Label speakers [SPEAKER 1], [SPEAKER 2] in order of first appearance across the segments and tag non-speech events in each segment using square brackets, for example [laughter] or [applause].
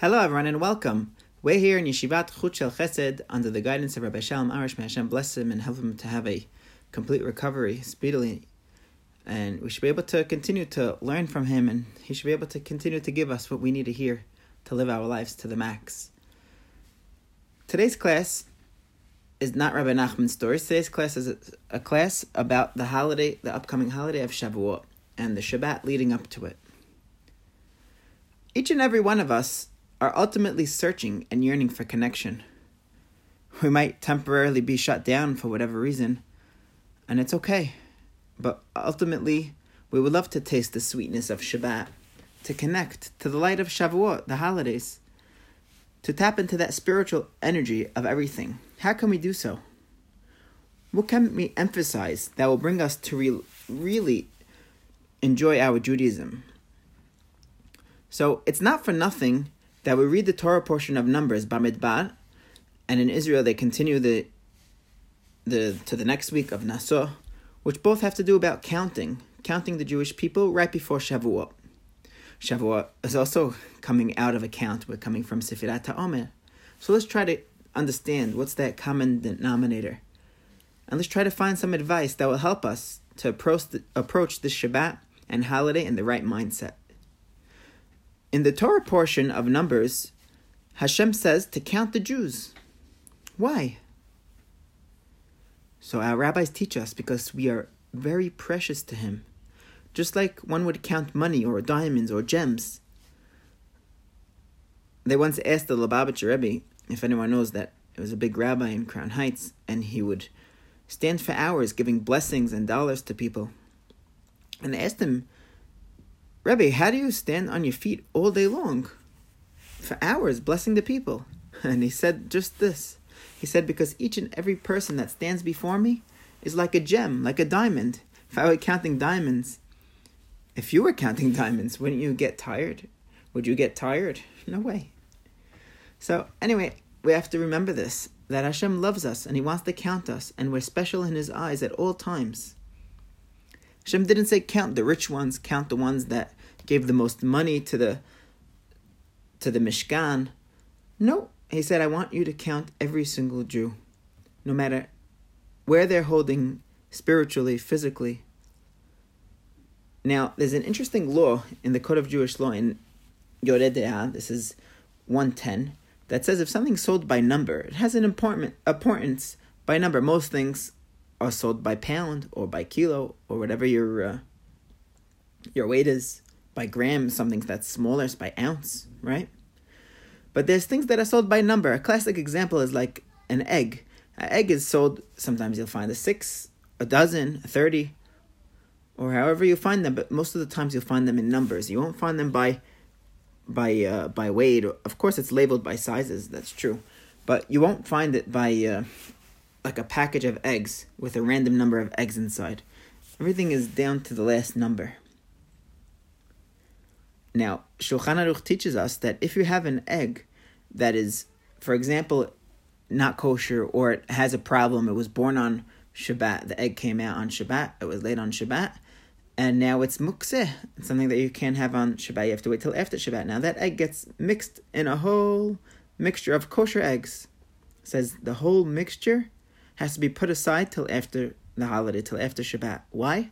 [SPEAKER 1] Hello, everyone, and welcome. We're here in Yeshivat Chut Chesed under the guidance of Rabbi Shalom Arush. May Hashem bless him and help him to have a complete recovery speedily. And we should be able to continue to learn from him, and he should be able to continue to give us what we need to hear to live our lives to the max. Today's class is not Rabbi Nachman's stories. Today's class is a, a class about the holiday, the upcoming holiday of Shavuot, and the Shabbat leading up to it. Each and every one of us are ultimately searching and yearning for connection. We might temporarily be shut down for whatever reason, and it's okay. But ultimately, we would love to taste the sweetness of Shabbat, to connect to the light of Shavuot, the holidays, to tap into that spiritual energy of everything. How can we do so? What can we emphasize that will bring us to re- really enjoy our Judaism? So it's not for nothing that we read the Torah portion of Numbers, Bamidbar, and in Israel they continue the the to the next week of Naso, which both have to do about counting, counting the Jewish people right before Shavuot. Shavuot is also coming out of a count. We're coming from Sefirat HaOmer. So let's try to understand what's that common denominator. And let's try to find some advice that will help us to approach, the, approach this Shabbat and holiday in the right mindset. In the Torah portion of Numbers, Hashem says to count the Jews. Why? So our rabbis teach us because we are very precious to Him. Just like one would count money or diamonds or gems. They once asked the Lubavitcher Rebbe, if anyone knows that it was a big rabbi in Crown Heights, and he would stand for hours giving blessings and dollars to people. And they asked him, Rebbe, how do you stand on your feet all day long? For hours, blessing the people. [laughs] And he said just this. He said, Because each and every person that stands before me is like a gem, like a diamond. If I were counting diamonds, if you were counting diamonds, wouldn't you get tired? Would you get tired? No way. So, anyway, we have to remember this that Hashem loves us and He wants to count us, and we're special in His eyes at all times. Hashem didn't say count the rich ones, count the ones that gave the most money to the to the Mishkan. No, he said, I want you to count every single Jew, no matter where they're holding spiritually, physically. Now, there's an interesting law in the Code of Jewish Law in Yoreh De'ah, this is 110, that says if something's sold by number, it has an important importance by number. Most things are sold by pound or by kilo or whatever your uh, your weight is. By gram, something that's smaller is by ounce, right? But there's things that are sold by number. A classic example is like an egg. An egg is sold. Sometimes you'll find a six, a dozen, a thirty, or however you find them. But most of the times you'll find them in numbers. You won't find them by by uh, by weight. Of course, it's labeled by sizes. That's true, but you won't find it by uh, like a package of eggs with a random number of eggs inside. Everything is down to the last number. Now, Shulchan Aruch teaches us that if you have an egg that is, for example, not kosher or it has a problem, it was born on Shabbat, the egg came out on Shabbat, it was laid on Shabbat, and now it's muktzeh, something that you can't have on Shabbat, you have to wait till after Shabbat. Now that egg gets mixed in a whole mixture of kosher eggs. It says the whole mixture has to be put aside till after the holiday, till after Shabbat. Why?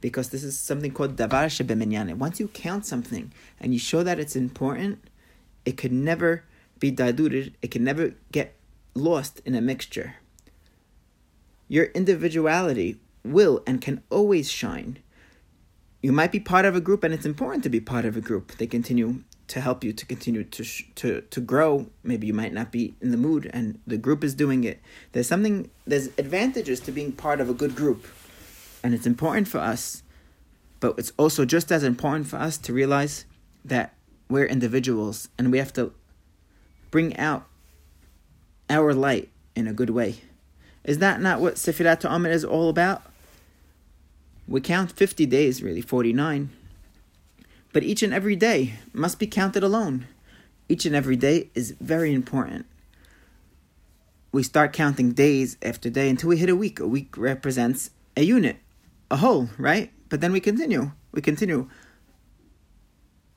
[SPEAKER 1] Because this is something called davar shebeminyan. Once you count something and you show that it's important, it could never be diluted. It can never get lost in a mixture. Your individuality will and can always shine. You might be part of a group, and it's important to be part of a group. They continue to help you to continue to sh- to to grow. Maybe you might not be in the mood, and the group is doing it. There's something. There's advantages to being part of a good group, and it's important for us. But it's also just as important for us to realize that we're individuals, and we have to bring out our light in a good way. Is that not what Sefirat HaOmer is all about? We count 50 days, really, 49. But each and every day must be counted alone. Each and every day is very important. We start counting days after day until we hit a week. A week represents a unit, a whole, right? But then we continue. We continue.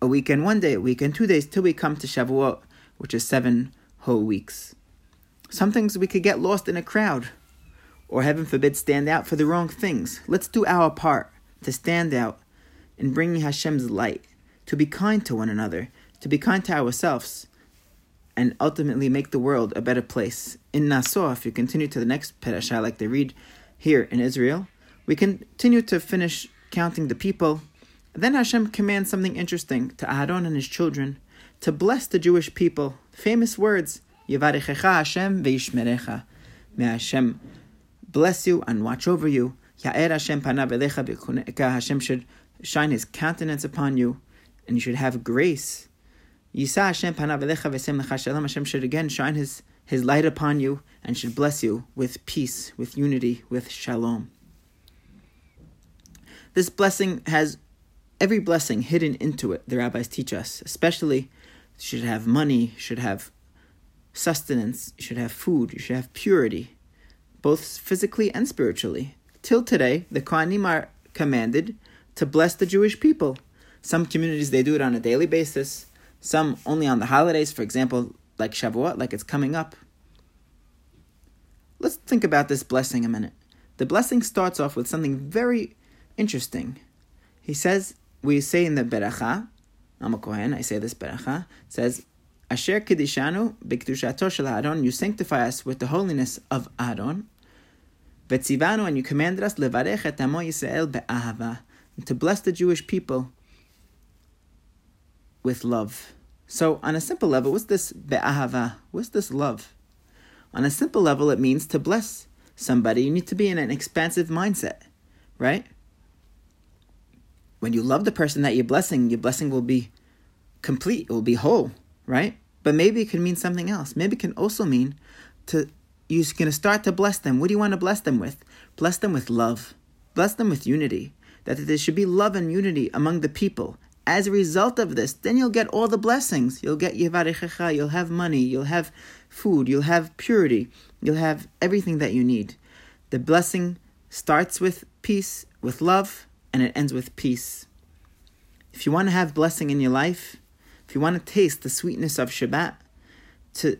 [SPEAKER 1] a weekend one day, a weekend two days, till we come to Shavuot, which is seven whole weeks. Some things we could get lost in a crowd, or heaven forbid, stand out for the wrong things. Let's do our part to stand out in bringing Hashem's light, to be kind to one another, to be kind to ourselves, and ultimately make the world a better place. In Naso, if you continue to the next parasha, like they read here in Israel, we continue to finish counting the people. Then Hashem commands something interesting to Aaron and his children to bless the Jewish people. Famous words, Yivarichecha Hashem veishmerecha. May Hashem bless you and watch over you. Ya'er Hashem panav elecha Hashem should shine His countenance upon you, and you should have grace. Yisa Hashem panav v'sem lecha shalom. Hashem should again shine His His light upon you and should bless you with peace, with unity, with shalom. This blessing has every blessing hidden into it. The rabbis teach us, especially you should have money, you should have sustenance, you should have food, you should have purity, both physically and spiritually. Till today, the Kohanim are commanded to bless the Jewish people. Some communities they do it on a daily basis, some only on the holidays, for example, like Shavuot, like it's coming up. Let's think about this blessing a minute. The blessing starts off with something very interesting. He says, we say in the Beracha, I'm a Kohen, I say this Beracha, says, Asher Kiddishanu Bikdushato Shel Aaron, you sanctify us with the holiness of Aaron. Vetzivanu, and you commanded us, Levarech et Amo Yisrael be'ahava, to bless the Jewish people with love. So, on a simple level, what's this be'ahava? What's this love? On a simple level, it means to bless somebody. You need to be in an expansive mindset, right? When you love the person that you're blessing, your blessing will be complete, it will be whole, right? But maybe it can mean something else. Maybe it can also mean to you're going to start to bless them. What do you want to bless them with? Bless them with love. Bless them with unity. That there should be love and unity among the people. As a result of this, then you'll get all the blessings. You'll get Yevarichecha, you'll have money, you'll have food, you'll have purity, you'll have everything that you need. The blessing starts with peace, with love, and it ends with peace. If you want to have blessing in your life, if you want to taste the sweetness of Shabbat, to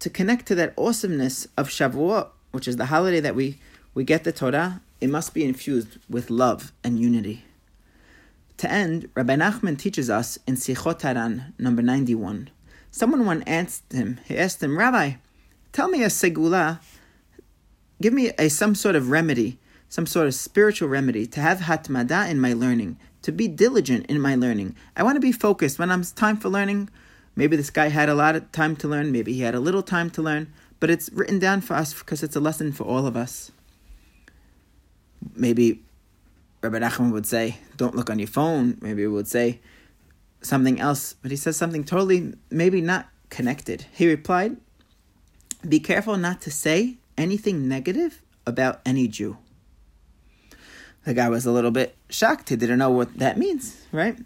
[SPEAKER 1] to connect to that awesomeness of Shavuot, which is the holiday that we, we get the Torah, it must be infused with love and unity. To end, Rabbi Nachman teaches us in Sichot Haran, number 91. Someone once asked him, he asked him, Rabbi, tell me a segula, give me a some sort of remedy, some sort of spiritual remedy to have hatmada in my learning, to be diligent in my learning. I want to be focused when I'm time for learning. Maybe this guy had a lot of time to learn, maybe he had a little time to learn, but it's written down for us because it's a lesson for all of us. Maybe Rabbi Nachman would say, don't look on your phone. Maybe he would say something else, but he says something totally, maybe not connected. He replied, Be careful not to say anything negative about any Jew. The guy was a little bit shocked. He didn't know what that means, right?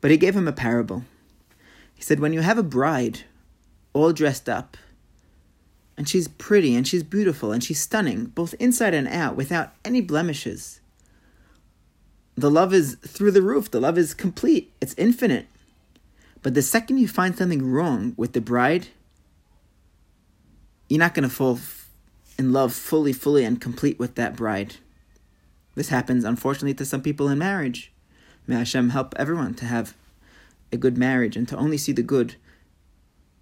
[SPEAKER 1] But he gave him a parable. He said, When you have a bride all dressed up, and she's pretty and she's beautiful and she's stunning, both inside and out, without any blemishes, the love is through the roof. The love is complete, it's infinite. But the second you find something wrong with the bride, you're not going to fall in love fully, fully, and complete with that bride. This happens, unfortunately, to some people in marriage. May Hashem help everyone to have a good marriage and to only see the good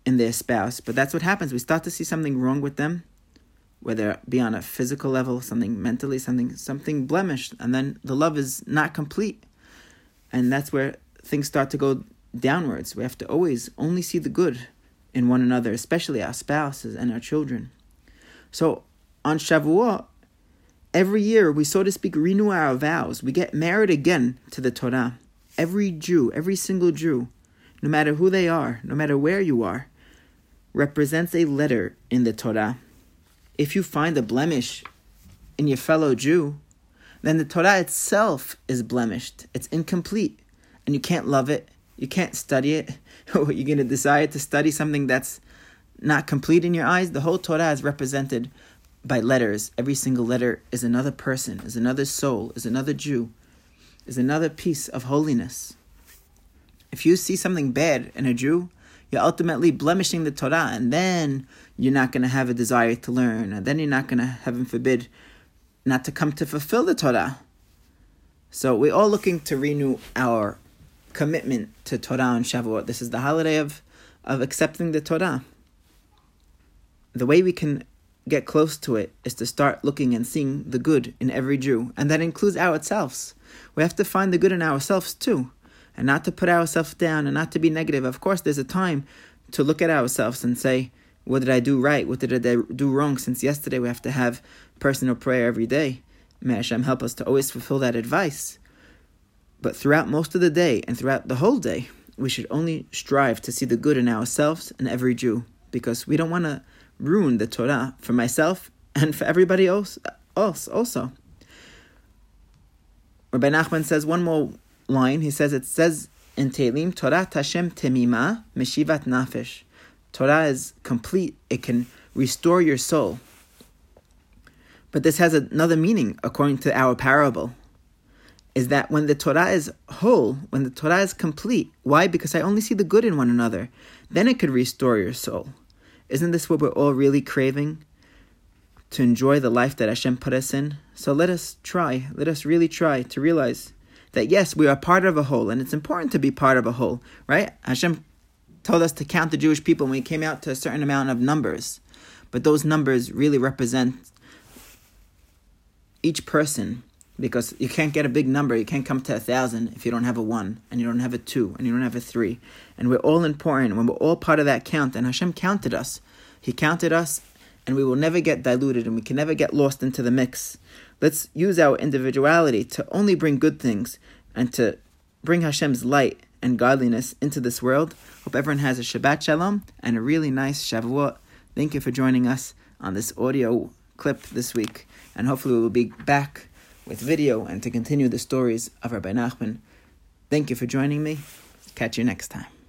[SPEAKER 1] in their spouse. But that's what happens. We start to see something wrong with them, whether it be on a physical level, something mentally, something something blemished, and then the love is not complete. And that's where things start to go downwards. We have to always only see the good in one another, especially our spouses and our children. So on Shavuot, every year we, so to speak, renew our vows. We get married again to the Torah every Jew, every single Jew, no matter who they are, no matter where you are, represents a letter in the Torah. If you find a blemish in your fellow Jew, then the Torah itself is blemished. It's incomplete. And you can't love it. You can't study it. [laughs] You're going to decide to study something that's not complete in your eyes. The whole Torah is represented by letters. Every single letter is another person, is another soul, is another Jew is another piece of holiness. If you see something bad in a Jew, you're ultimately blemishing the Torah, and then you're not going to have a desire to learn, and then you're not going to, heaven forbid, not to come to fulfill the Torah. So we're all looking to renew our commitment to Torah and Shavuot. This is the holiday of, of accepting the Torah. The way we can get close to it is to start looking and seeing the good in every Jew, and that includes ourselves. We have to find the good in ourselves too, and not to put ourselves down and not to be negative. Of course, there's a time to look at ourselves and say, What did I do right? What did I do wrong? Since yesterday we have to have personal prayer every day. May Hashem help us to always fulfill that advice. But throughout most of the day and throughout the whole day, we should only strive to see the good in ourselves and every Jew, because we don't want to ruin the Torah for myself and for everybody else, else also. Rabbi Nachman says one more line. He says it says in Tehillim, Torat Hashem Temima Meshivat Nafesh. Torah is complete; it can restore your soul. But this has another meaning according to our parable. Is that when the Torah is whole, when the Torah is complete, why? Because I only see the good in one another. Then it could restore your soul. Isn't this what we're all really craving? To enjoy the life that Hashem put us in? So let us try, let us really try to realize that yes, we are part of a whole, and it's important to be part of a whole, right? Hashem told us to count the Jewish people when we came out to a certain amount of numbers. But those numbers really represent each person because you can't get a big number. You can't come to a thousand if you don't have a one, and you don't have a two, and you don't have a three. And we're all important when we're all part of that count. And Hashem counted us. He counted us, and we will never get diluted, and we can never get lost into the mix. Let's use our individuality to only bring good things and to bring Hashem's light and godliness into this world. Hope everyone has a Shabbat Shalom and a really nice Shavuot. Thank you for joining us on this audio clip this week, and hopefully we will be back with video and to continue the stories of Rabbi Nachman. Thank you for joining me. Catch you next time.